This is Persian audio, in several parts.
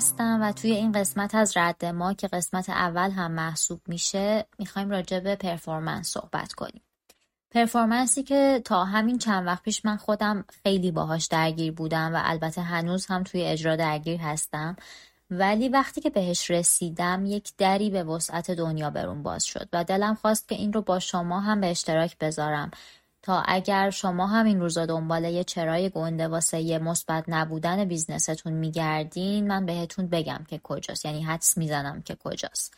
هستم و توی این قسمت از رد ما که قسمت اول هم محسوب میشه می‌خوایم راجع به performance صحبت کنیم. performance ی که تا همین چند وقت پیش من خودم خیلی باهاش درگیر بودم و البته هنوز هم توی اجرا درگیر هستم ولی وقتی که بهش رسیدم یک دری به وسعت دنیا بروم باز شد و دلم خواست که این رو با شما هم به اشتراک بذارم تا اگر شما هم این روزا دنبال یه چرای گنده واسه یه مثبت نبودن business تون میگردین من بهتون بگم که کجاست. یعنی حدس می‌زنم که کجاست.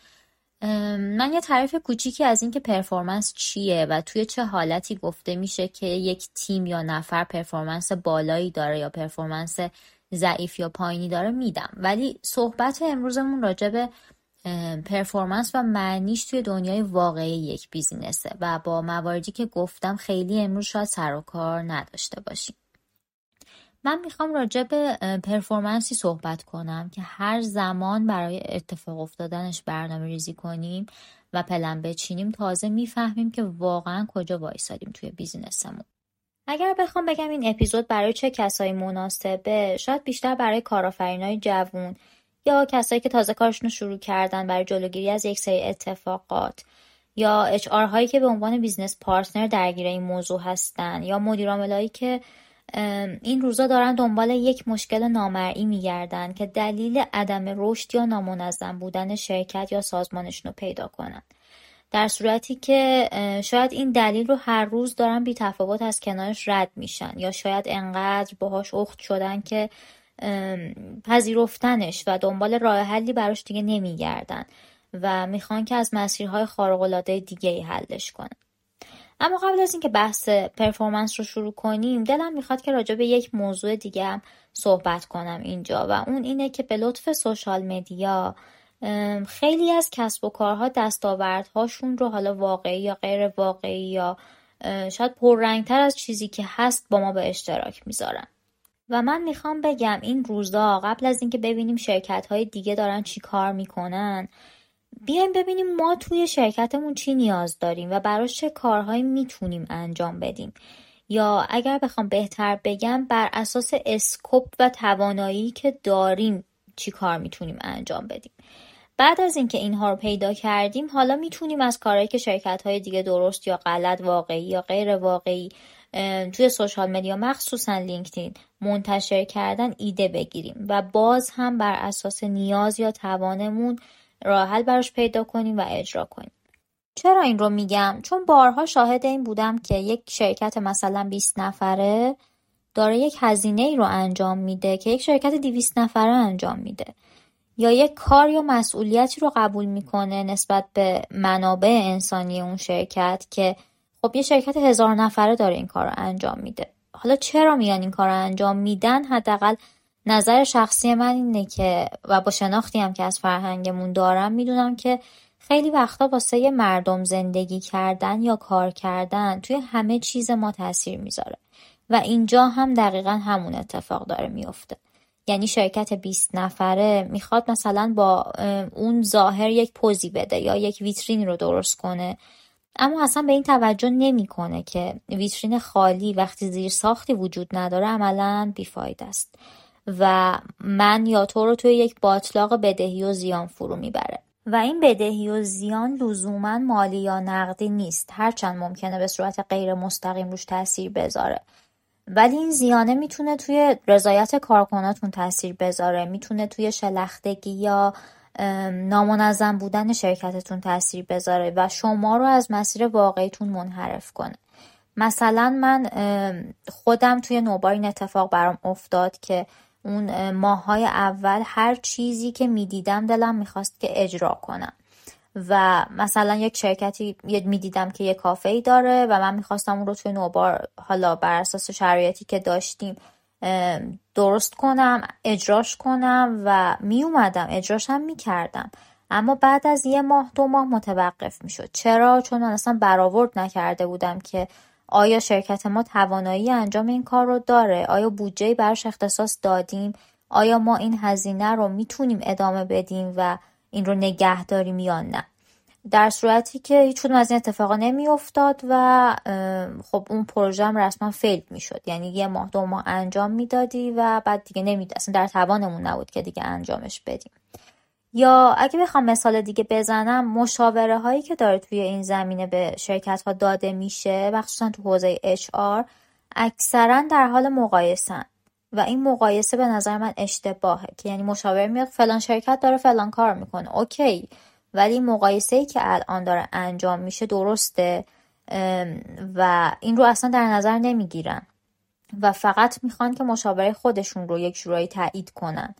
من یه تعریف کوچیکی از اینکه performance چیه و توی چه حالتی گفته میشه که یک تیم یا نفر performance بالایی داره یا performance ضعیف یا پایینی داره میدم. ولی صحبت امروزمون راجع به performance و معنیش توی دنیای واقعی یک business ه و با مواردی که گفتم خیلی امروز شاید سر و کار نداشته باشیم. من می‌خوام راجع به performance ی صحبت کنم که هر زمان برای اتفاق افتادنش برنامه ریزی کنیم و پلن بچینیم تازه می‌فهمیم که واقعا کجا وایسادیم توی business مون. اگر بخوام بگم این اپیزود برای چه کسایی مناسبه شاید بیشتر برای کارآفرینای جوون یا کسایی که تازه کارشون رو شروع کردن برای جلوگیری از یک سری اتفاقات یا HR هایی که به عنوان business partner درگیر این موضوع هستن یا مدیرعاملایی که این روزا دارن دنبال یک مشکل نامرئی میگردن که دلیل عدم رشد یا نامنظم بودن شرکت یا سازمانشون رو پیدا کنن. در صورتی که شاید این دلیل رو هر روز دارن بی تفاوت از کنارش رد میشن یا شاید انقدر باهاش اخت شدن که پذیرفتنش و دنبال راه حلی براش دیگه نمیگردن و می‌خوان که از مسیرهای خارق‌العاده دیگه ای حلش کنن. اما قبل از اینکه بحث پرفورمنس رو شروع کنیم دلم می‌خواد که راجع به یک موضوع دیگه هم صحبت کنم اینجا و اون اینه که به لطف سوشال مدیا خیلی از کسب و کارها دستاوردهاشون رو حالا واقعی یا غیر واقعی یا شاید پررنگتر از چیزی که هست با ما به اشتراک می‌ذارن. و من می‌خوام بگم این روزا قبل از اینکه ببینیم شرکت های دیگه دارن چی کار می‌کنن بیایم ببینیم ما توی شرکتمون چی نیاز داریم و براش چه کارهایی می‌تونیم انجام بدیم. یا اگر بخوام بهتر بگم بر اساس اسکوپ و توانایی که داریم چی کار می‌تونیم انجام بدیم. بعد از اینکه اینها رو پیدا کردیم حالا می‌تونیم از کارهایی که شرکت های دیگه درست یا غلط واقعی یا غیر واقعی توی سوشال مدیا مخصوصا لینکدین منتشر کردن ایده بگیریم و باز هم بر اساس نیاز یا توانمون راه حل براش پیدا کنیم و اجرا کنیم. چرا این رو میگم؟ چون بارها شاهد این بودم که یک شرکت مثلا 20 نفره داره یک هزینه ای رو انجام میده که یک شرکت 200 نفره انجام میده. یا یک کار یا مسئولیتی رو قبول می‌کنه نسبت به منابع انسانی اون شرکت که خب یه شرکت هزار نفره داره این کار رو انجام میده. حالا چرا میان این کار رو انجام میدن؟ حداقل نظر شخصی من اینه که و با شناختی هم که از فرهنگمون دارم می‌دونم که خیلی وقتا واسه مردم زندگی کردن یا کار کردن توی همه چیز ما تاثیر می‌ذاره. و اینجا هم دقیقا همون اتفاق داره میفته یعنی شرکت 20 نفره می‌خواد مثلا با اون ظاهر یک پوزی بده یا یک ویترین رو درست کنه. اما اصلا به این توجه نمی‌کنه که ویترین خالی وقتی زیر ساختی وجود نداره عملا بیفاید است. و من یا تو رو توی یک باطلاق بدهی و زیان فرو می‌بره. و این بدهی و زیان لزوما مالی یا نقدی نیست. هرچند ممکنه به صورت غیر مستقیم روش تاثیر بذاره. ولی این زیانه می‌تونه توی رضایت کارکناتون تاثیر بذاره. می‌تونه توی شلختگی یا نامنظم بودن شرکتتون تاثیر بذاره و شما رو از مسیر واقعیتون منحرف کنه. مثلا من خودم توی نوبار این اتفاق برام افتاد که اون ماهای اول هر چیزی که می‌دیدم دلم می‌خواست که اجرا کنم. و مثلا یک شرکتی می‌دیدم که یه کافه ای داره و من می‌خواستم اون رو توی نوبار حالا بر اساس شرایطی که داشتیم درست کنم اجراش کنم و میومدم اجراش هم می‌کردم. اما بعد از یه ماه دو ماه متوقف می‌شد. چرا؟ چون من اصلا برآورد نکرده بودم که آیا شرکت ما توانایی انجام این کار رو داره؟ آیا بودجه براش اختصاص دادیم؟ آیا ما این هزینه رو می‌تونیم ادامه بدیم و این رو نگه داریم یا نه؟ در صورتی که هیچ از این اتفاقا نمیافتاد و خب اون پروژه هم رسما فیل می‌شد. یعنی یه ماه دو ماه انجام می‌دادی و بعد دیگه نمید اصلا در توانمون نبود که دیگه انجامش بدیم. یا اگه بخوام مثال دیگه بزنم مشاوره هایی که داره توی این زمینه به شرکت ها داده میشه مخصوصا تو حوزه HR اکثرا در حال مقایسن. و این مقایسه به نظر من اشتباهه که یعنی مشاور میاد فلان شرکت داره فلان کار می‌کنه. اوکی. ولی مقایسه ای که الان داره انجام میشه درسته و این رو اصلا در نظر نمی‌گیرن. و فقط می‌خوان که مشاوره خودشون رو یک جورایی تایید کنن.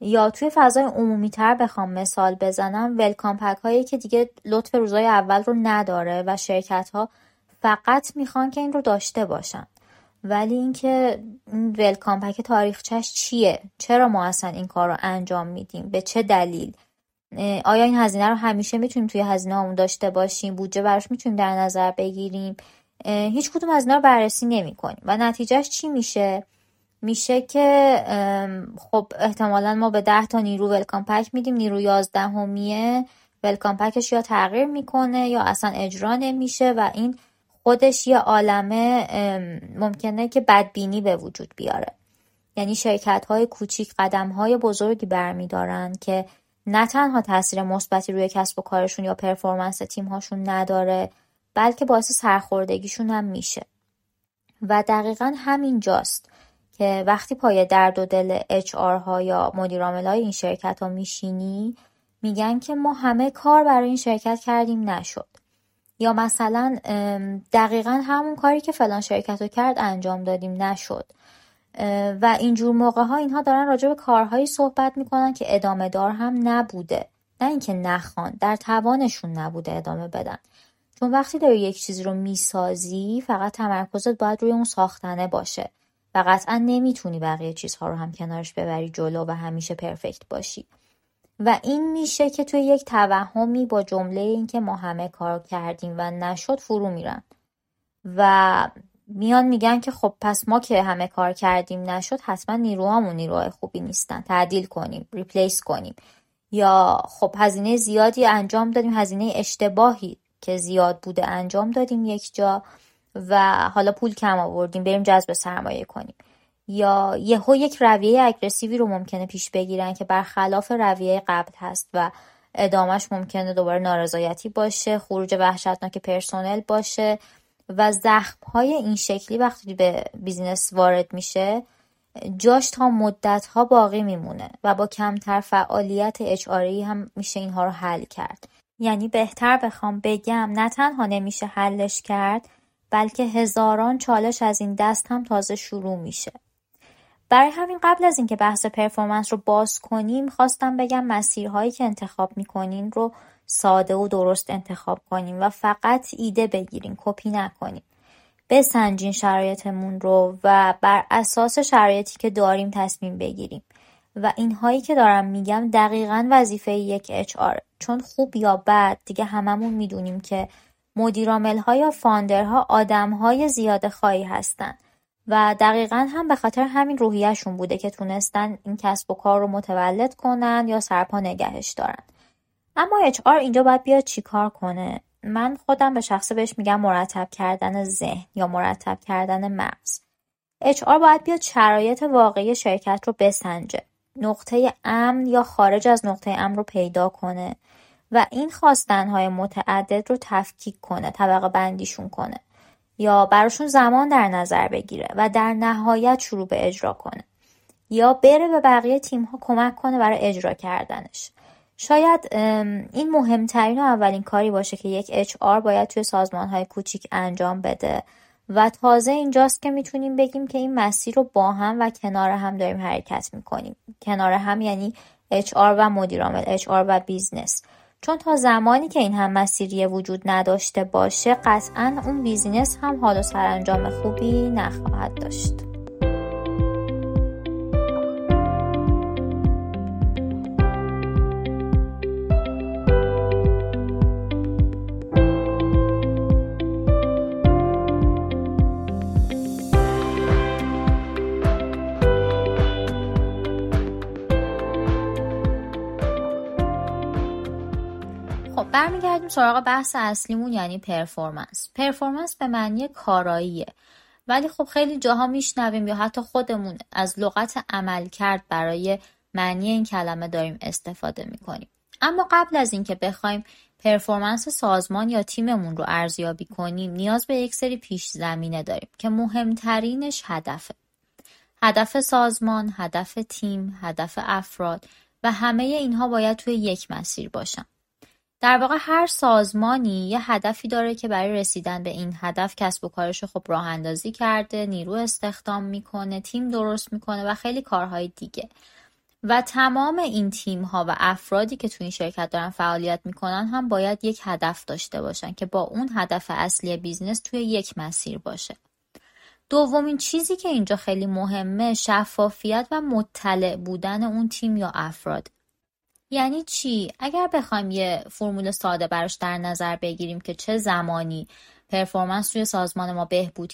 یا توی فضای عمومی تر بخوام مثال بزنم ولکام پک هایی که دیگه لطف روزای اول رو نداره و شرکت ها فقط می‌خوان که این رو داشته باشن. ولی اینکه این ولکام پک تاریخچش چیه؟ چرا ما اصلا این کار رو انجام میدیم؟ به چه دلیل؟ آیا این هزینه رو همیشه می‌تونیم توی هزینه همون داشته باشیم؟ بودجه براش می‌تونیم در نظر بگیریم؟ هیچ کدوم از اینا رو بررسی نمی کنیم و نتیجهش چی میشه؟ میشه که خب احتمالا ما به ده تا نیرو welcome pack میدیم. نیرو یازدهمیه welcome pack ش یا تغییر می‌کنه یا اصلا اجرا نمیشه و این خودش یه عالمه ممکنه که بدبینی به وجود بیاره. یعنی شرکت های کوچیک قدم های بزرگی برمیدارن که نه تنها تاثیر مثبتی روی کسب و کارشون یا performance تیم هاشون نداره بلکه باعث سرخوردگیشون هم میشه. و دقیقا همین جاست که وقتی پای درد و دل اچ ها یا مدیرامل های این شرکت ها میشینی میگن که ما همه کار برای این شرکت کردیم نشد. یا مثلا دقیقا همون کاری که فلان شرکت رو کرد انجام دادیم نشد. و اینجور موقع ها اینها دارن راجع به کارهایی صحبت می‌کنن که ادامه دار هم نبوده. نه اینکه نخوان در توانشون نبوده ادامه بدن. چون وقتی داری یک چیزی رو می‌سازی فقط تمرکزت باید روی اون ساختنه باشه و قطعا نمی‌تونی بقیه چیزها رو هم کنارش ببری جلو و همیشه پرفکت باشی. و این میشه که توی یک توهمی با جمله اینکه ما همه کار کردیم و نشد فرو میرن. و میان میگن که خب پس ما که همه کار کردیم نشد حتما نیروهامون نیروهای خوبی نیستن. تعدیل کنیم ریپلیس کنیم. یا خب هزینه زیادی انجام دادیم هزینه اشتباهی که زیاد بوده انجام دادیم یک جا و حالا پول کم آوردیم بریم جذب سرمایه کنیم. یا یهو یک رویه اگرسیوی رو ممکنه پیش بگیرن که برخلاف رویه قبل هست و ادامهش ممکنه دوباره نارضایتی باشه خروج وحشتناک پرسنل باشه. و زخم های این شکلی وقتی به بیزینس وارد میشه جاش تا مدت ها باقی میمونه و با کمتر فعالیت اچ هم میشه اینها رو حل کرد. یعنی بهتر بخوام بگم نه تنها نمیشه حلش کرد بلکه هزاران چالش از این دست هم تازه شروع میشه. برای همین قبل از اینکه بحث پرفورمنس رو باز کنیم خواستم بگم مسیرهایی که انتخاب می‌کنین رو ساده و درست انتخاب کنیم و فقط ایده بگیریم کپی نکنیم. بسنجین شرایطمون رو و بر اساس شرایطی که داریم تصمیم بگیریم. و اینهایی که دارم میگم دقیقا وظیفه یک HR چون خوب یا بد دیگه هممون می‌دونیم که مدیرامل ها یا فاندرها آدم های زیاده خواهی هستن. و دقیقا هم به خاطر همین روحیهشون بوده که تونستن این کسب و کار رو متولد کنن یا سرپا نگهش دارن. اما HR اینجا باید بیاد چیکار کنه؟ من خودم به شخصه بهش میگم مرتب کردن ذهن یا مرتب کردن مغز. HR باید بیاد شرایط واقعی شرکت رو بسنجه. نقطه امن یا خارج از نقطه امن رو پیدا کنه و این خواستنهای متعدد رو تفکیک کنه طبقه بندیشون کنه یا براشون زمان در نظر بگیره و در نهایت شروع به اجرا کنه یا بره به بقیه تیم ها کمک کنه برای اجرا کردنش. شاید این مهمترین و اولین کاری باشه که یک HR باید توی سازمان های کوچیک انجام بده. و تازه اینجاست که می‌تونیم بگیم که این مسیر رو با هم و کنار هم داریم حرکت می‌کنیم. کنار هم یعنی HR و مدیرعامل HR و business. چون تا زمانی که این هم مسیری وجود نداشته باشه قطعا اون business هم حال و سرانجام خوبی نخواهد داشت. برمیگردیم سراغ بحث اصلیمون یعنی performance. performance به معنی کاراییه. ولی خب خیلی جاها میشنویم یا حتی خودمون از لغت عمل کرد برای معنی این کلمه داریم استفاده می‌کنیم. اما قبل از اینکه بخوایم performance سازمان یا تیممون رو ارزیابی کنیم نیاز به یک سری پیش زمینه داریم که مهمترینش هدفه. هدف سازمان، هدف تیم، هدف افراد و همه اینها باید توی یک مسیر باشن. در واقع هر سازمانی یه هدفی داره که برای رسیدن به این هدف کسب و کارش خب راه اندازی کرده، نیرو استخدام می‌کنه، تیم درست می‌کنه و خیلی کارهای دیگه. و تمام این تیم ها و افرادی که تو این شرکت دارن فعالیت می‌کنن هم باید یک هدف داشته باشن که با اون هدف اصلی business توی یک مسیر باشه. دومین چیزی که اینجا خیلی مهمه شفافیت و مطلع بودن اون تیم یا افراد یعنی چی؟ اگر بخوایم یه فرمول ساده براش در نظر بگیریم که چه زمانی پرفورمنس توی سازمان ما بهبود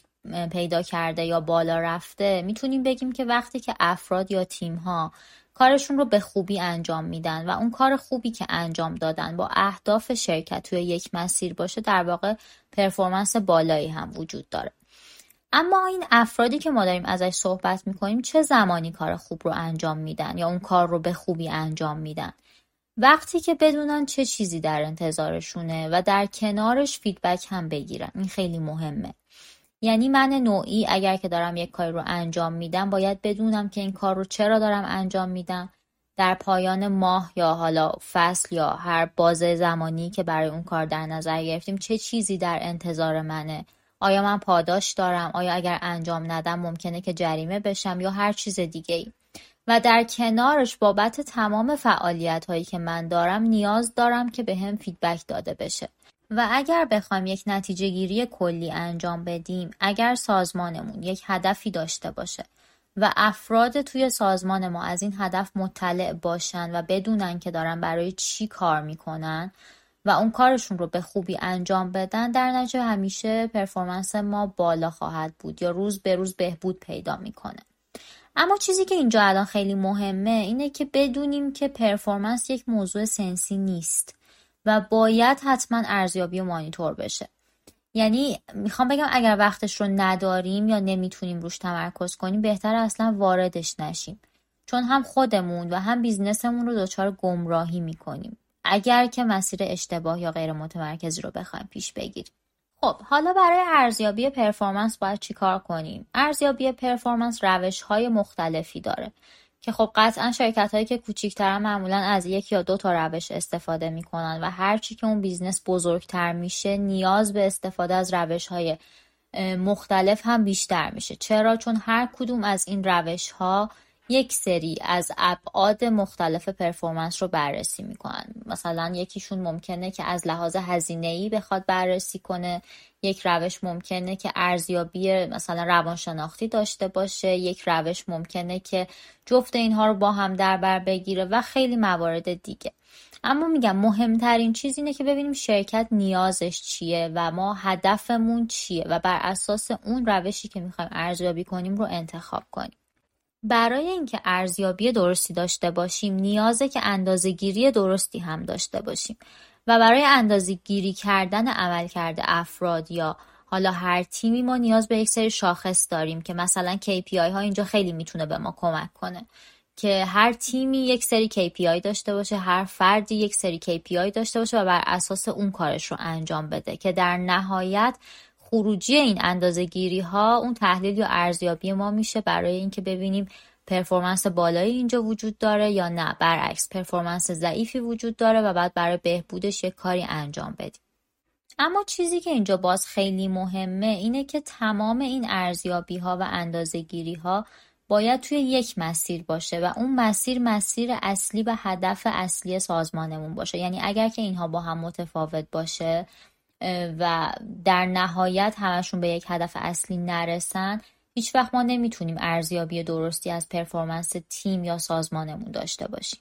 پیدا کرده یا بالا رفته می‌تونیم بگیم که وقتی که افراد یا تیم ها کارشون رو به خوبی انجام میدن و اون کار خوبی که انجام دادن با اهداف شرکت توی یک مسیر باشه در واقع پرفورمنس بالایی هم وجود داره. اما این افرادی که ما داریم ازش صحبت می‌کنیم چه زمانی کار خوب رو انجام میدن یا اون کار رو به خوبی انجام میدن؟ وقتی که بدونن چه چیزی در انتظارشونه و در کنارش فیدبک هم بگیرن. این خیلی مهمه. یعنی من نوعی اگر که دارم یک کاری رو انجام میدم باید بدونم که این کار رو چرا دارم انجام میدم. در پایان ماه یا حالا فصل یا هر بازه زمانی که برای اون کار در نظر گرفتیم چه چیزی در انتظار منه؟ آیا من پاداش دارم؟ آیا اگر انجام ندم ممکنه که جریمه بشم یا هر چیز دیگه ای و در کنارش بابت تمام فعالیت هایی که من دارم نیاز دارم که به هم فیدبک داده بشه. و اگر بخوایم یک نتیجه گیری کلی انجام بدیم اگر سازمانمون یک هدفی داشته باشه و افراد توی سازمان ما از این هدف مطلع باشن و بدونن که دارن برای چی کار می‌کنن و اون کارشون رو به خوبی انجام بدن در نتیجه همیشه پرفورمنس ما بالا خواهد بود یا روز به روز بهبود پیدا می‌کنه. اما چیزی که اینجا الان خیلی مهمه اینه که بدونیم که performance یک موضوع sense ی نیست و باید حتما ارزیابی و مانیتور بشه. یعنی می‌خوام بگم اگر وقتش رو نداریم یا نمی‌تونیم روش تمرکز کنیم بهتر اصلا واردش نشیم. چون هم خودمون و هم business مون رو دچار گمراهی می‌کنیم. اگر که مسیر اشتباه یا غیر متمرکزی رو بخوایم پیش بگیریم. خب حالا برای ارزیابی performance باید چیکار کنیم؟ ارزیابی performance روش های مختلفی داره که خب قطعا شرکت هایی که کوچیکترن معمولا از یک یا دو تا روش استفاده می‌کنن و هرچی که اون business بزرگتر میشه نیاز به استفاده از روش های مختلف هم بیشتر میشه. چرا؟ چون هر کدوم از این روش ها یک سری از ابعاد مختلف performance رو بررسی می‌کنن. مثلا یکیشون ممکنه که از لحاظ هزینه ای بخواد بررسی کنه. یک روش ممکنه که ارزیابی مثلا روانشناختی داشته باشه. یک روش ممکنه که جفت اینها رو با هم در بر بگیره و خیلی موارد دیگه. اما میگم مهمترین چیز اینه که ببینیم شرکت نیازش چیه و ما هدفمون چیه و بر اساس اون روشی که می‌خوایم ارزیابی کنیم رو انتخاب کنیم. برای اینکه ارزیابی درستی داشته باشیم نیازه که اندازهگیری درستی هم داشته باشیم. و برای اندازهگیری کردن عملکرد افراد یا حالا هر تیمی ما نیاز به یک سری شاخص داریم که مثلا KPI ها اینجا خیلی می‌تونه به ما کمک کنه. که هر تیمی یک سری KPI داشته باشه هر فردی یک سری KPI داشته باشه و بر اساس اون کارش رو انجام بده. که در نهایت خروجی این اندازه گیری ها اون تحلیل یا ارزیابی ما میشه برای اینکه ببینیم پرفورمنس بالایی اینجا وجود داره یا نه. برعکس پرفورمنس ضعیفی وجود داره و بعد برای بهبودش یک کاری انجام بدیم. اما چیزی که اینجا باز خیلی مهمه اینه که تمام این ارزیابی ها و اندازه گیری ها باید توی یک مسیر باشه و اون مسیر مسیر اصلی و هدف اصلی سازمانمون باشه. یعنی اگر که اینها با هم متفاوت باشه و در نهایت همشون به یک هدف اصلی نرسن هیچ وقت ما نمی‌تونیم ارزیابی درستی از performance تیم یا سازمانمون داشته باشیم.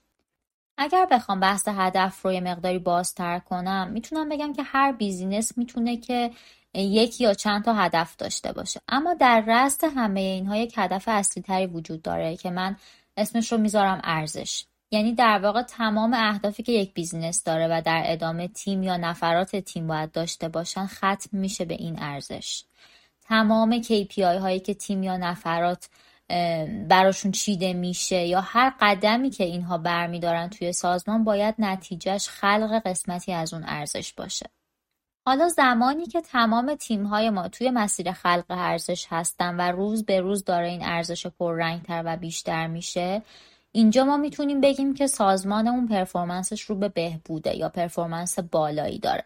اگر بخوام بحث هدف رو یه مقداری بازتر کنم می‌تونم بگم که هر business می‌تونه که یک یا چند تا هدف داشته باشه. اما در رست همه اینها یک هدف اصلی تری وجود داره که من اسمش رو می‌ذارم ارزش. یعنی در واقع تمام اهدافی که یک بیزینس داره و در ادامه تیم یا نفرات تیم باید داشته باشن ختم میشه به این ارزش. تمام KPI هایی که تیم یا نفرات براشون چیده میشه یا هر قدمی که اینها برمیدارن توی سازمان باید نتیجهش خلق قسمتی از اون ارزش باشه. حالا زمانی که تمام تیم های ما توی مسیر خلق ارزش هستن و روز به روز داره این ارزش پررنگتر و بیشتر میشه اینجا ما می‌تونیم بگیم که سازمانمون پرفورمنسش رو به بهبوده یا پرفورمنس بالایی داره.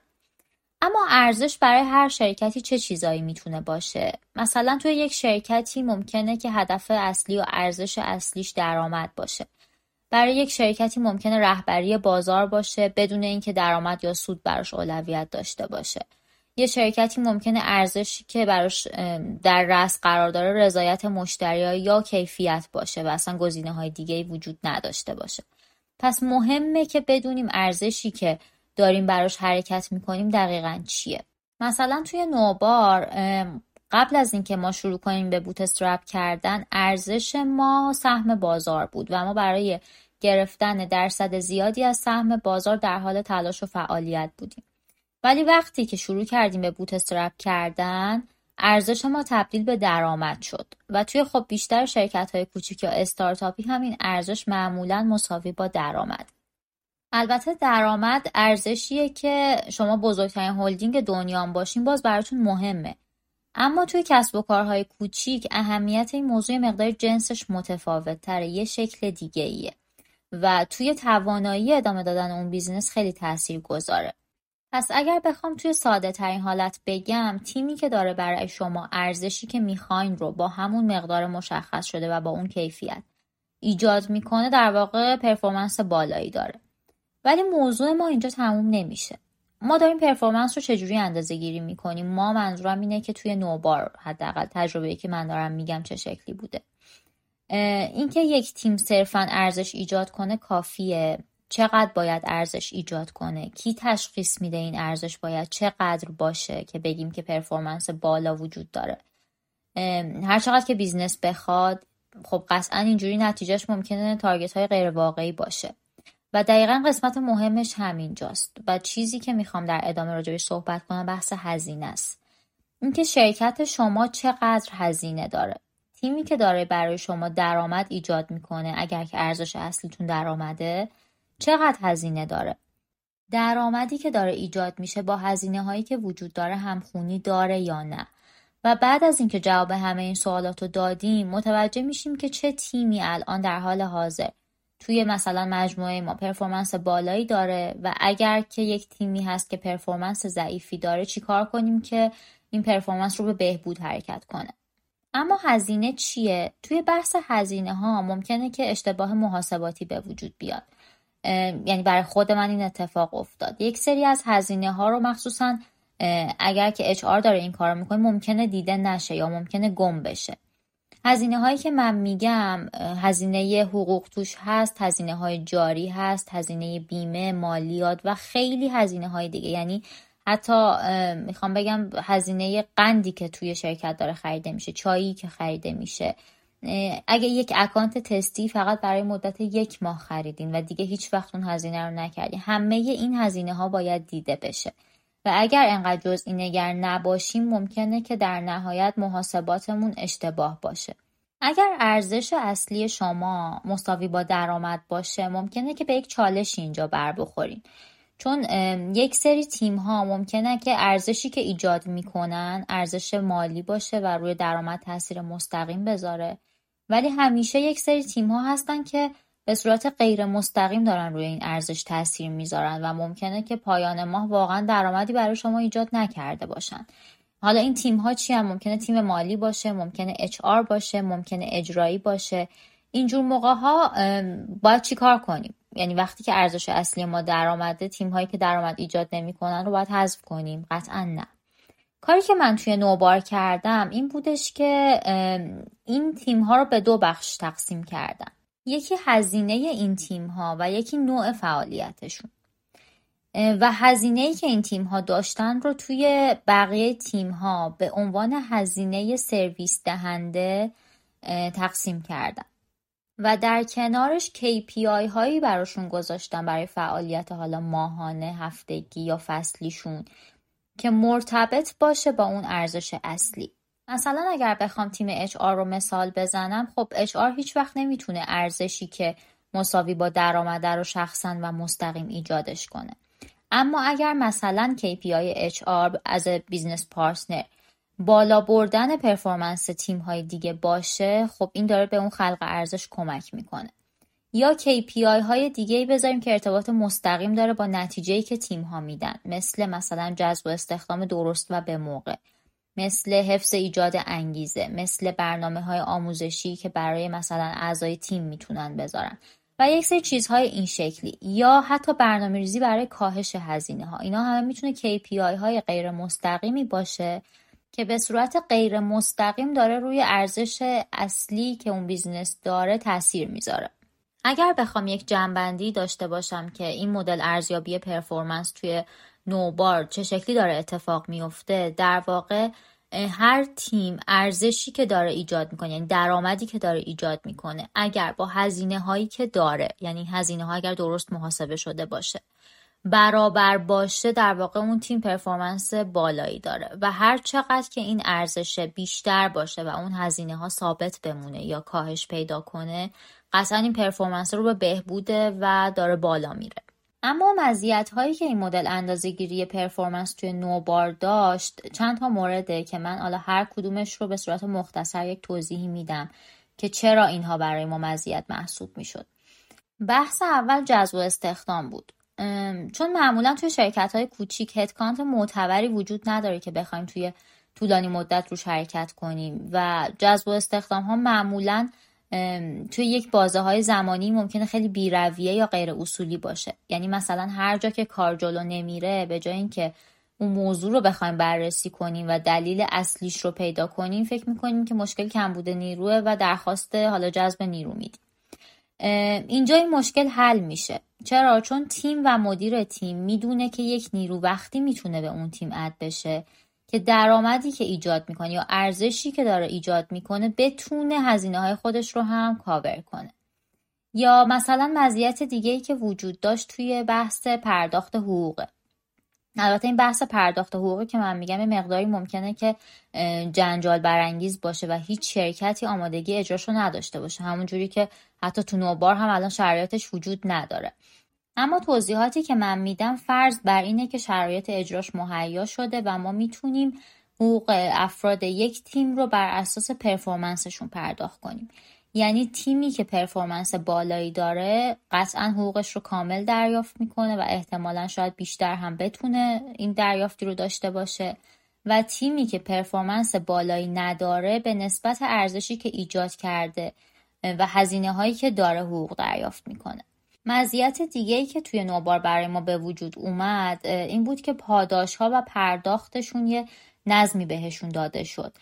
اما ارزش برای هر شرکتی چه چیزایی می‌تونه باشه؟ مثلا توی یک شرکتی ممکنه که هدف اصلی و ارزش اصلیش درآمد باشه. برای یک شرکتی ممکنه رهبری بازار باشه بدون اینکه درآمد یا سود براش اولویت داشته باشه. یه شرکتی ممکنه ارزشی که براش در رأس قرار داره رضایت مشتری یا کیفیت باشه و اصلا گزینه های دیگه وجود نداشته باشه. پس مهمه که بدونیم ارزشی که داریم براش حرکت می‌کنیم دقیقا چیه. مثلا توی نوبار قبل از اینکه ما شروع کنیم به بوت استرپ کردن ارزش ما سهم بازار بود و ما برای گرفتن درصد زیادی از سهم بازار در حال تلاش و فعالیت بودیم. ولی وقتی که شروع کردیم به بوت استرپ کردن ارزش ما تبدیل به درآمد شد. و توی خب بیشتر شرکت های کوچیک یا استارتاپی همین ارزش معمولا مساوی با درآمد. البته درآمد ارزشیه که شما بزرگترین هلدینگ دنیا باشین باز براتون مهمه. اما توی کسب و کارهای کوچیک اهمیت این موضوع مقدار جنسش متفاوت تره یه شکل دیگه ایه و توی توانایی ادامه دادن اون business خیلی تاثیر گذاره پس اگر بخوام توی ساده ترین حالت بگم تیمی که داره برای شما ارزشی که می‌خواین رو با همون مقدار مشخص شده و با اون کیفیت ایجاد می‌کنه در واقع performance بالایی داره. ولی موضوع ما اینجا تموم نمیشه. ما داریم performance رو چجوری اندازه گیری می‌کنیم؟ ما منظورم اینه که توی نوبار حداقل تجربه که من دارم میگم چه شکلی بوده. اینکه یک تیم صرفا ارزش ایجاد کنه کافیه. چقدر باید ارزش ایجاد کنه؟ کی تشخیص میده این ارزش باید چقدر باشه که بگیم که performance بالا وجود داره؟ هر چقدر که business بخواد خب قطعا اینجوری نتیجهش ممکنه target های غیر واقعی باشه. و دقیقا قسمت مهمش همینجاست. و چیزی که می‌خوام در ادامه راجبش صحبت کنم بحث هزینه است. اینکه شرکت شما چقدر هزینه داره. تیمی که داره برای شما درآمد ایجاد می‌کنه اگر که ارزش اصلیتون درآمده چقدر هزینه داره؟ درآمدی که داره ایجاد میشه با هزینه هایی که وجود داره همخونی داره یا نه؟ و بعد از اینکه جواب همه این سوالات رو دادیم متوجه میشیم که چه تیمی الان در حال حاضر. توی مثلا مجموعه ما پرفورمنس بالایی داره و اگر که یک تیمی هست که پرفورمنس ضعیفی داره چیکار کنیم که این پرفورمنس رو به بهبود حرکت کنه؟ اما هزینه چیه؟ توی بحث هزینه ها ممکنه که اشتباه محاسباتی به وجود بیاد. یعنی برای خود من این اتفاق افتاد. یک سری از هزینه ها رو مخصوصا اگر که اچ داره این کار می‌کنه ممکنه دیده نشه یا ممکنه گم بشه. هزینه هایی که من میگم هزینه حقوق توش هست هزینه های جاری هست هزینه بیمه مالیات و خیلی هزینه های دیگه. یعنی حتی می‌خوام بگم هزینه قندی که توی شرکت داره خریده میشه چایی که خریده میشه. اگه یک اکانت تستی فقط برای مدت یک ماه خریدین و دیگه هیچ وقت اون هزینه رو نکردین همه این هزینه ها باید دیده بشه. و اگر انقدر جزئی نگر نباشیم ممکنه که در نهایت محاسباتمون اشتباه باشه. اگر ارزش اصلی شما مساوی با درآمد باشه ممکنه که به یک چالش اینجا بر بخورین. چون یک سری تیم ها ممکنه که ارزشی که ایجاد می‌کنن ارزش مالی باشه و روی درآمد تاثیر مستقیم بذاره. ولی همیشه یک سری تیم ها هستن که به صورت غیر مستقیم دارن روی این ارزش تاثیر می‌ذارن و ممکنه که پایان ماه واقعا درآمدی برای شما ایجاد نکرده باشن. حالا این تیم ها چی هم ممکنه تیم مالی باشه ممکنه اچ آر باشه ممکنه اجرایی باشه. اینجور موقع ها باید چیکار کنیم؟ یعنی وقتی که ارزش اصلی ما درآمده تیم هایی که درآمد ایجاد نمی‌کنن رو باید حذف کنیم؟ قطعا نه. کاری که من توی نوبار کردم این بودش که این تیم ها رو به دو بخش تقسیم کردم. یکی هزینه این تیم ها و یکی نوع فعالیتشون. و هزینه ای که این تیم ها داشتن رو توی بقیه تیم ها به عنوان هزینه سرویس دهنده تقسیم کردم. و در کنارش KPI هایی براشون گذاشتم برای فعالیت حالا ماهانه هفتگی یا فصلیشون. که مرتبط باشه با اون ارزش اصلی. مثلا اگر بخوام تیم HR رو مثال بزنم خب HR هیچ وقت نمی‌تونه ارزشی که مساوی با درآمد رو شخصا و مستقیم ایجادش کنه. اما اگر مثلا KPI HR از business partner بالا بردن پرفورمنس تیم های دیگه باشه خب این داره به اون خلق ارزش کمک می‌کنه. یا KPI های دیگه بذاریم که ارتباط مستقیم داره با نتیجه که تیم ها میدن. مثل مثلا جذب و استخدام درست و به موقع. مثل حفظ ایجاد انگیزه. مثل برنامه های آموزشی که برای مثلا اعضای تیم می‌تونن بذارن. و یک سری چیزهای این شکلی. یا حتی برنامه ریزی برای کاهش هزینه ها اینا همه می‌تونه KPI های غیر مستقیمی باشه که به صورت غیر مستقیم داره روی ارزش اصلی که اون business داره تاثیر می‌ذاره. اگر بخوام یک جمع‌بندی داشته باشم که این مدل ارزیابی performance توی نوبار چه شکلی داره اتفاق میفته در واقع هر تیم ارزشی که داره ایجاد می‌کنه یعنی درآمدی که داره ایجاد می‌کنه اگر با هزینه هایی که داره یعنی هزینه ها اگر درست محاسبه شده باشه برابر باشه در واقع اون تیم performance بالایی داره و هر چقدر که این ارزش بیشتر باشه و اون هزینه ها ثابت بمونه یا کاهش پیدا کنه قطعا این performance رو به بهبوده و داره بالا میره. اما مزیت هایی که این مدل اندازه گیری performance توی نوبار داشت چند تا مورده که من حالا هر کدومش رو به صورت مختصر یک توضیحی میدم که چرا اینها برای ما مزیت محسوب می‌شد. بحث اول جذب و استخدام بود. چون معمولا توی شرکت های کوچیک هدکانت معتبری وجود نداره که بخوایم توی طولانی مدت روش حرکت کنیم و جذب و استخدام ها معمولا توی یک بازه های زمانی ممکنه خیلی بیرویه یا غیر اصولی باشه. یعنی مثلا هر جا که کار جلو نمیره به جای اینکه اون موضوع رو بخوایم بررسی کنیم و دلیل اصلیش رو پیدا کنیم فکر می‌کنیم که مشکل کمبود نیروه و درخواست حالا جذب نیرو میدیم. اینجا این مشکل حل میشه. چرا؟ چون تیم و مدیر تیم می‌دونه که یک نیرو وقتی می‌تونه به اون تیم اد بشه که درآمدی که ایجاد می‌کنه یا ارزشی که داره ایجاد می‌کنه بتونه هزینه های خودش رو هم کاور کنه. یا مثلا مزیت دیگه ای که وجود داشت توی بحث پرداخت حقوقه البته این بحث پرداخت حقوقی که من میگم مقداری ممکنه که جنجال برانگیز باشه و هیچ شرکتی آمادگی اجراشو نداشته باشه. همون جوری که حتی تو نوبار هم الان شرایطش وجود نداره. اما توضیحاتی که من میدم فرض بر اینه که شرایط اجراش مهیا شده و ما می‌تونیم حقوق افراد یک تیم رو بر اساس پرفورمنسشون پرداخت کنیم. یعنی تیمی که پرفورمنس بالایی داره قطعا حقوقش رو کامل دریافت می‌کنه و احتمالا شاید بیشتر هم بتونه این دریافتی رو داشته باشه. و تیمی که پرفورمنس بالایی نداره به نسبت ارزشی که ایجاد کرده و هزینه هایی که داره حقوق دریافت می‌کنه. مزیت دیگه ای که توی نوبار برای ما به وجود اومد این بود که پاداش ها و پرداختشون یه نظمی بهشون داده شد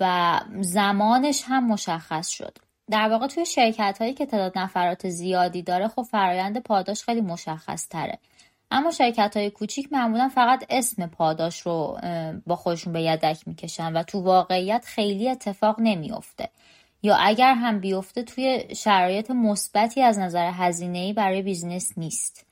و زمانش هم مشخص شد. در واقع توی شرکت هایی که تعداد نفرات زیادی داره خب فرایند پاداش خیلی مشخص تره اما شرکت های کوچیک معمولا فقط اسم پاداش رو با خودشون به یدک می‌کشن و تو واقعیت خیلی اتفاق نمیافته. یا اگر هم بیفته توی شرایط مثبتی از نظر هزینه برای business نیست.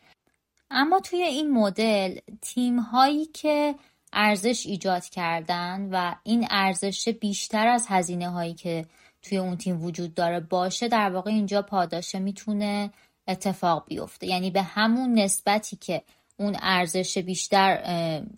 اما توی این مدل تیم هایی که ارزش ایجاد کردن و این ارزش بیشتر از هزینه هایی که توی اون تیم وجود داره. باشه در واقع اینجا پاداشه می‌تونه اتفاق بیفته. یعنی به همون نسبتی که اون ارزش بیشتر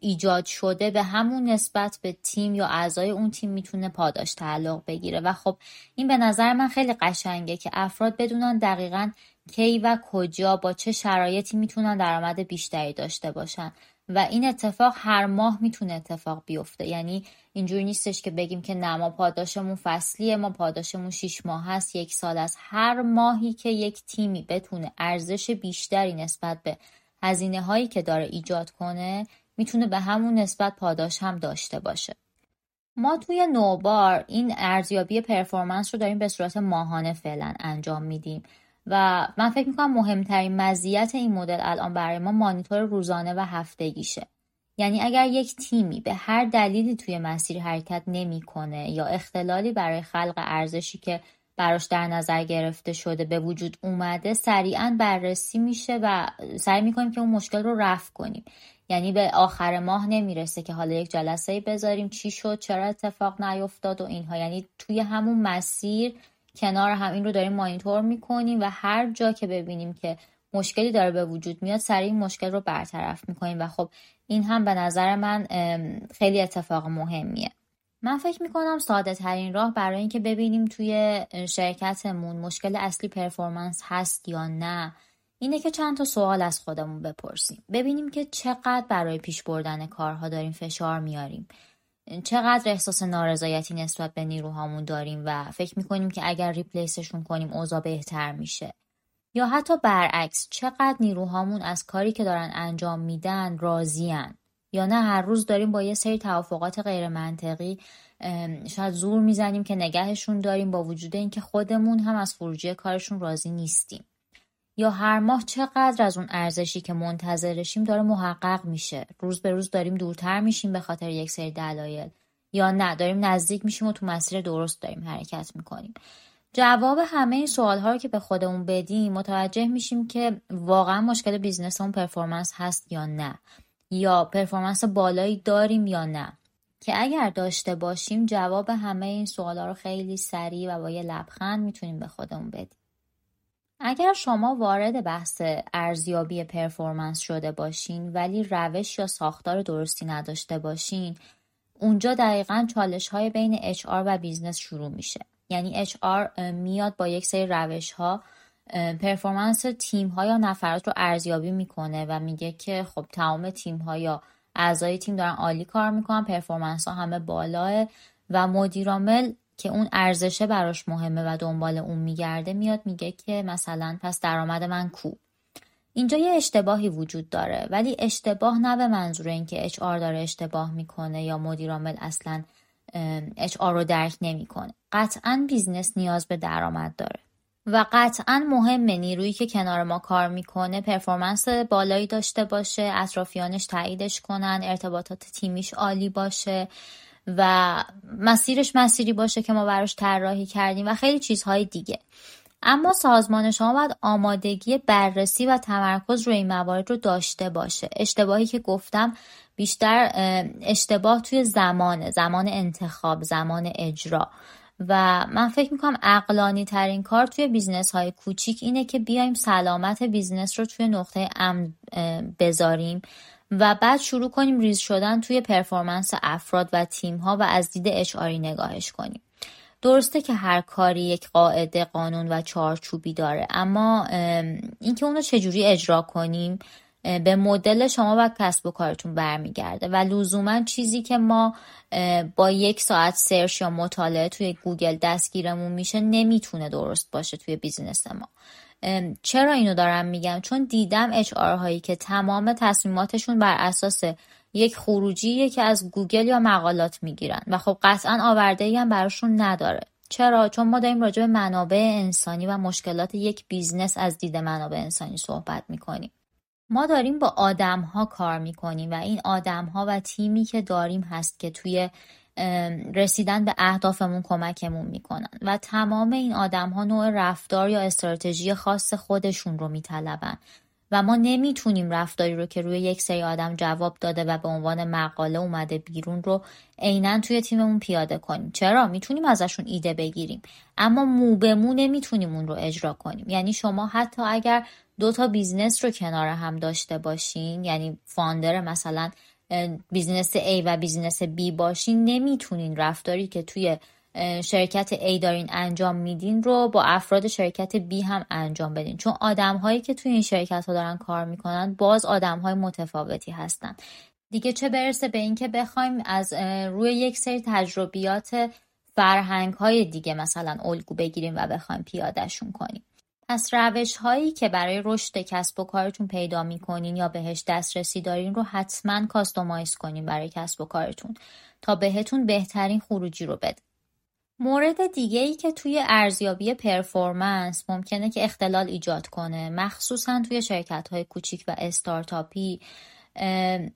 ایجاد شده به همون نسبت به تیم یا اعضای اون تیم می‌تونه پاداش تعلق بگیره. و خب این به نظر من خیلی قشنگه که افراد بدونن دقیقا کی و کجا با چه شرایطی می‌تونن درآمد بیشتری داشته باشن. و این اتفاق هر ماه می‌تونه اتفاق بیفته. یعنی اینجوری نیستش که بگیم که نه ما پاداشمون فصلیه ما پاداشمون شیش ماه هست یک سال است هر ماهی که یک تیمی بتونه ارزش بیشتری نسبت به هزینه هایی که داره ایجاد کنه می‌تونه به همون نسبت پاداش هم داشته باشه. ما توی نوبار این ارزیابی پرفورمنس رو داریم به صورت ماهانه فعلا انجام میدیم. و من فکر می‌کنم مهمترین مزیت این مدل الان برای ما مانیتور روزانه و هفتگیشه. یعنی اگر یک تیمی به هر دلیلی توی مسیر حرکت نمی‌کنه یا اختلالی برای خلق ارزشی که براش در نظر گرفته شده به وجود اومده سریعا بررسی میشه و سعی می‌کنیم که اون مشکل رو رفع کنیم. یعنی به آخر ماه نمی‌رسه که حالا یک جلسه بذاریم چی شد چرا اتفاق نیفتاد و اینها. یعنی توی همون مسیر کنار هم این رو داریم مانیتور می‌کنیم و هر جا که ببینیم که مشکلی داره به وجود میاد سریع مشکل رو برطرف می‌کنیم و خب این هم به نظر من خیلی اتفاق مهمیه. من فکر می‌کنم ساده ترین راه برای اینکه ببینیم توی شرکتمون مشکل اصلی پرفورمنس هست یا نه اینه که چند تا سوال از خودمون بپرسیم. ببینیم که چقدر برای پیش بردن کارها داریم فشار میاریم. چقدر احساس نارضایتی نسبت به نیروهامون داریم و فکر می‌کنیم که اگر ریپلیسشون کنیم اوضاع بهتر میشه؟ یا حتی برعکس چقدر نیروهامون از کاری که دارن انجام میدن راضیان یا نه هر روز داریم با یه سری توافقات غیر منطقی شاید زور می‌زنیم که نگهشون داریم با وجود اینکه خودمون هم از خروجی کارشون راضی نیستیم. یا هر ماه چقدر از اون ارزشی که منتظرشیم داره محقق میشه. روز به روز داریم دورتر میشیم به خاطر یک سری دلایل. یا نه داریم نزدیک میشیم و تو مسیر درست داریم حرکت می‌کنیم. جواب همه این سوال ها رو که به خودمون بدیم متوجه میشیم که واقعا مشکل business اون performance هست یا نه. یا performance بالایی داریم یا نه. که اگر داشته باشیم جواب همه این سوالا رو خیلی سریع و با یه لبخند می‌تونیم به خودمون بدیم. اگر شما وارد بحث ارزیابی performance شده باشین ولی روش یا ساختار درستی نداشته باشین اونجا دقیقا چالش های بین HR و business شروع میشه. یعنی HR میاد با یک سری روش ها performance تیم ها یا نفرات رو ارزیابی می‌کنه و میگه که خب تمام تیم ها یا اعضای تیم دارن عالی کار می‌کنن performance ها همه بالاه و مدیرعامل که اون ارزشه براش مهمه و دنبال اون میگرده میاد میگه که مثلا پس درآمد من کو؟ اینجا یه اشتباهی وجود داره ولی اشتباه نه به منظور اینکه HR داره اشتباه می‌کنه یا مدیرعامل اصلا HR رو درک نمی‌کنه. قطعا business نیاز به درآمد داره. و قطعا مهمه نیرویی که کنار ما کار می‌کنه performance بالایی داشته باشه اطرافیانش تاییدش کنن ارتباطات تیمیش عالی باشه. و مسیرش مسیری باشه که ما براش طراحی کردیم و خیلی چیزهای دیگه. اما سازمان شما باید آمادگی بررسی و تمرکز روی این موارد رو داشته باشه. اشتباهی که گفتم بیشتر اشتباه توی زمان زمان انتخاب زمان اجرا. و من فکر می‌کنم عقلانی ترین کار توی business های کوچیک اینه که بیایم سلامت business رو توی نقطه امن بذاریم. و بعد شروع کنیم ریز شدن توی performance افراد و تیم ها و از دید HR ی نگاهش کنیم. درسته که هر کاری یک قاعده قانون و چارچوبی داره اما اینکه اونو چجوری اجرا کنیم به مدل شما و کسب و کارتون برمیگرده. و لزوما چیزی که ما با یک ساعت search یا مطالعه توی گوگل دستگیرمون میشه نمی‌تونه درست باشه توی business ما. چرا اینو دارم میگم؟ چون دیدم HR هایی که تمام تصمیماتشون بر اساس یک خروجی که از گوگل یا مقالات می‌گیرن. و خب قطعا آورده ای هم براشون نداره. چرا؟ چون ما داریم راجع به منابع انسانی و مشکلات یک business از دید منابع انسانی صحبت می‌کنیم. ما داریم با آدم ها کار می‌کنیم و این آدم ها و تیمی که داریم هست که توی رسیدن به اهدافمون کمکمون می‌کنن. و تمام این آدم ها نوع رفتار یا استراتژی خاص خودشون رو میطلبن. و ما نمی‌تونیم رفتاری رو که روی یک سری آدم جواب داده و به عنوان مقاله اومده بیرون رو عینا توی تیممون پیاده کنیم. چرا؟ می‌تونیم ازشون ایده بگیریم. اما مو به مو نمی‌تونیم اون رو اجرا کنیم. یعنی شما حتی اگر دو تا business رو کنار هم داشته باشین یعنی founder مثلا business A و business B باشین نمی‌تونین رفتاری که توی شرکت A دارین انجام میدین رو با افراد شرکت B هم انجام بدین. چون آدم هایی که توی این شرکت ها دارن کار می‌کنن باز آدم های متفاوتی هستن. دیگه چه برسه به اینکه بخوایم از روی یک سری تجربیات فرهنگ های دیگه مثلا الگو بگیریم و بخوایم پیادهشون کنیم. پس روش هایی که برای رشد کسب و کارتون پیدا می‌کنین یا بهش دسترسی دارین رو حتما کاستومایز کنین برای کسب و کارتون تا بهتون بهترین خروجی رو بده. مورد دیگه ای که توی ارزیابی پرفورمنس ممکنه که اختلال ایجاد کنه مخصوصا توی شرکت های کوچیک و استارتاپی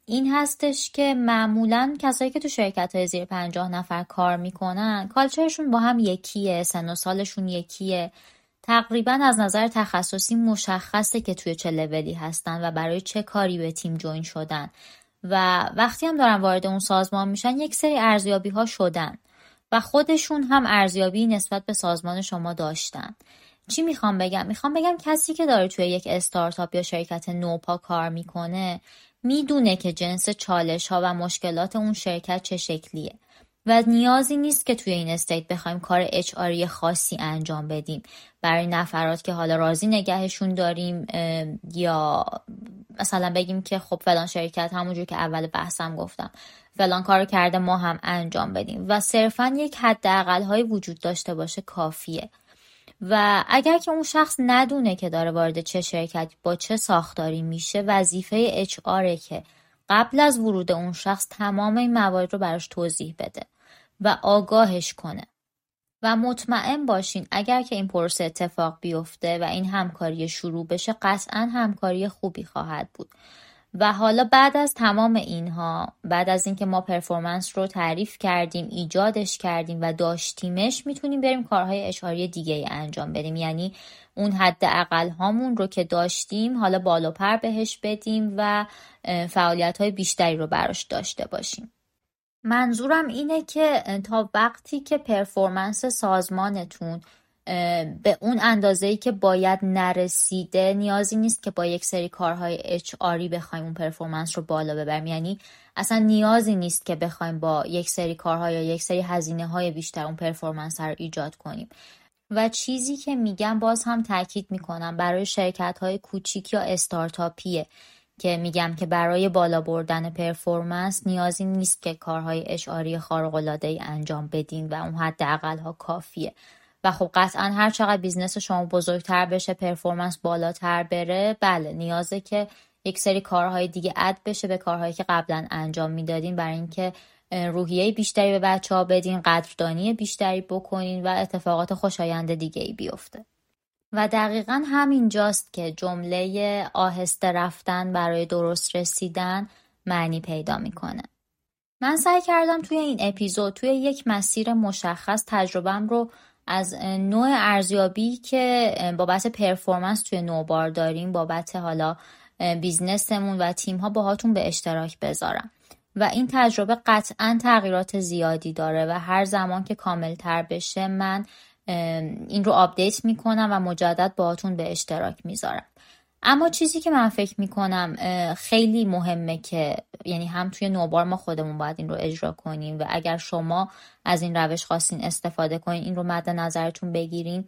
این هستش که معمولا کسایی که تو شرکت های زیر پنجاه نفر کار می‌کنن کالچرشون با هم یکیه سن و سالشون یکیه تقریبا از نظر تخصصی مشخصه که توی چه لولی هستن و برای چه کاری به تیم جوین شدن. و وقتی هم دارن وارد اون سازمان میشن یک سری ارزیابی ها شدن و خودشون هم ارزیابی نسبت به سازمان شما داشتن. چی می‌خوام بگم؟ می‌خوام بگم کسی که داره توی یک استارتاپ یا شرکت نوپا کار می‌کنه می‌دونه که جنس چالش ها و مشکلات اون شرکت چه شکلیه. و نیازی نیست که توی این استیت بخوایم کار اچ خاصی انجام بدیم. برای نفرات که حالا راضی نگهشون داریم یا مثلا بگیم که خب فلان شرکت همونجور که اول بحثم گفتم فلان کار کرده ما هم انجام بدیم. و صرفا یک حداقل های وجود داشته باشه کافیه. و اگر که اون شخص ندونه که داره وارد چه شرکتی با چه ساختاری میشه وظیفه اچ که قبل از ورود اون شخص تمام این موارد رو براش توضیح بده و آگاهش کنه. و مطمئن باشین اگر که این پروسه اتفاق بیفته و این همکاری شروع بشه قطعا همکاری خوبی خواهد بود. و حالا بعد از تمام اینها بعد از اینکه ما پرفورمنس رو تعریف کردیم ایجادش کردیم و داشتیمش می‌تونیم بریم کارهای اشاری دیگه ای انجام بدیم. یعنی اون حد اقل هامون رو که داشتیم حالا بالا پر بهش بدیم و فعالیت های بیشتری رو براش داشته باشیم. منظورم اینه که تا وقتی که performance سازمانتون به اون اندازه که باید نرسیده نیازی نیست که با یک سری کارهای HR ی بخوایم اون performance رو بالا ببریم. یعنی اصلا نیازی نیست که بخوایم با یک سری کارها یا یک سری هزینه های بیشتر اون performance رو ایجاد کنیم. و چیزی که میگم باز هم تاکید می‌کنم برای شرکت های کوچیک یا استارتاپیه که میگم که برای بالا بردن performance نیازی نیست که کارهای HR ی خارق العاده انجام بدین و اون حداقل ها کافیه. و خب قطعا هر چقدر business شما بزرگتر بشه performance بالاتر بره بله نیازه که یک سری کارهای دیگه add بشه به کارهایی که قبلا انجام می‌دادین. برای اینکه روحیه بیشتری به بچه ها بدین قدردانی بیشتری بکنین و اتفاقات خوشایند دیگه ای بیفته. و دقیقا همینجاست که جمله آهسته رفتن برای درست رسیدن معنی پیدا می‌کنه. من سعی کردم توی این اپیزود توی یک مسیر مشخص تجربم رو از نوع ارزیابی که بابت پرفورمنس توی نوبار داریم بابت حالا بیزنسمون و تیم ها باهاتون به اشتراک بذارم. و این تجربه قطعا تغییرات زیادی داره و هر زمان که کامل تر بشه من این رو آپدیت می‌کنم و مجدد باهاتون به اشتراک می‌ذارم. اما چیزی که من فکر می‌کنم خیلی مهمه که یعنی هم توی نوبار ما خودمون باید این رو اجرا کنیم و اگر شما از این روش خواستین استفاده کنین این رو مد نظرتون بگیرین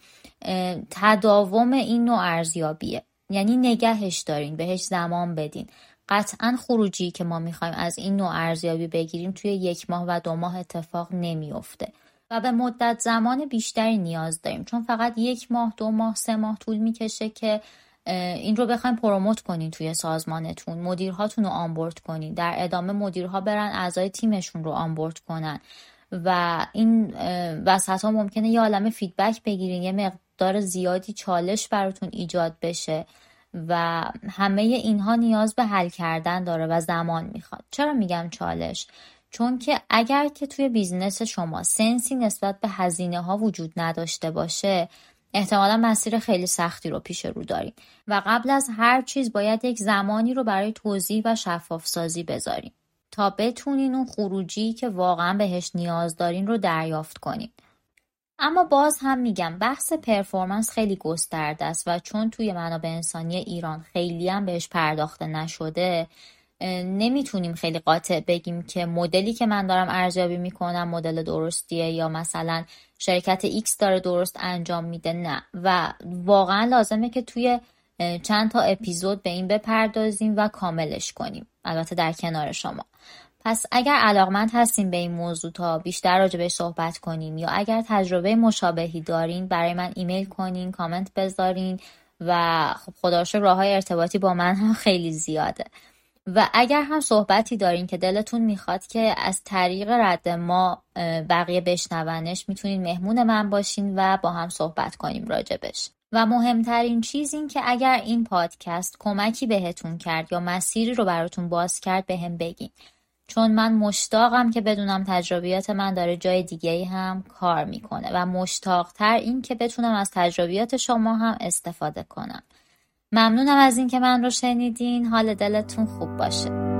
تداوم این نوع ارزیابیه. یعنی نگهش دارین بهش زمان بدین. قطعا خروجی که ما می‌خوایم از این نوع ارزیابی بگیریم توی یک ماه و دو ماه اتفاق نمیافته. و به مدت زمان بیشتری نیاز داریم. چون فقط یک ماه دو ماه سه ماه طول می‌کشه که این رو بخوایم پروموت کنین توی سازمانتون مدیرهاتون رو آنبورد کنین. در ادامه مدیرها برن اعضای تیمشون رو آنبورد کنن. و این وسط ها ممکنه یه عالم فیدبک بگیرین یه مقدار زیادی چالش براتون ایجاد بشه و همه اینها نیاز به حل کردن داره و زمان می‌خواد. چرا میگم چالش؟ چون که اگر که توی business شما sense ی نسبت به هزینه ها وجود نداشته باشه احتمالا مسیر خیلی سختی رو پیش رو داریم و قبل از هر چیز باید یک زمانی رو برای توضیح و شفاف سازی بذاریم تا بتونین اون خروجی که واقعا بهش نیاز دارین رو دریافت کنین. اما باز هم میگم بحث performance خیلی گسترده است و چون توی منابع انسانی ایران خیلی هم بهش پرداخته نشده نمی‌تونیم خیلی قاطع بگیم که مدلی که من دارم ارزیابی می‌کنم مدل درستیه یا مثلا شرکت X داره درست انجام میده نه. و واقعا لازمه که توی چند تا اپیزود به این بپردازیم و کاملش کنیم. البته در کنار شما. پس اگر علاقمند هستیم به این موضوع تا بیشتر راجع به صحبت کنیم یا اگر تجربه مشابهی دارین برای من ایمیل کنین کامنت بذارین و خب خدا راه های ارتباطی با من هم خیلی زیاده. و اگر هم صحبتی دارین که دلتون می‌خواد که از طریق رد ما بقیه بشنونش می‌تونین مهمون من باشین و با هم صحبت کنیم راجبش. و مهمترین چیز این که اگر این پادکست کمکی بهتون کرد یا مسیری رو براتون باز کرد به هم بگین. چون من مشتاقم که بدونم تجربیات من داره جای دیگه هم کار می‌کنه و مشتاقتر این که بتونم از تجربیات شما هم استفاده کنم. ممنونم از اینکه من رو شنیدین. حال دلتون خوب باشه.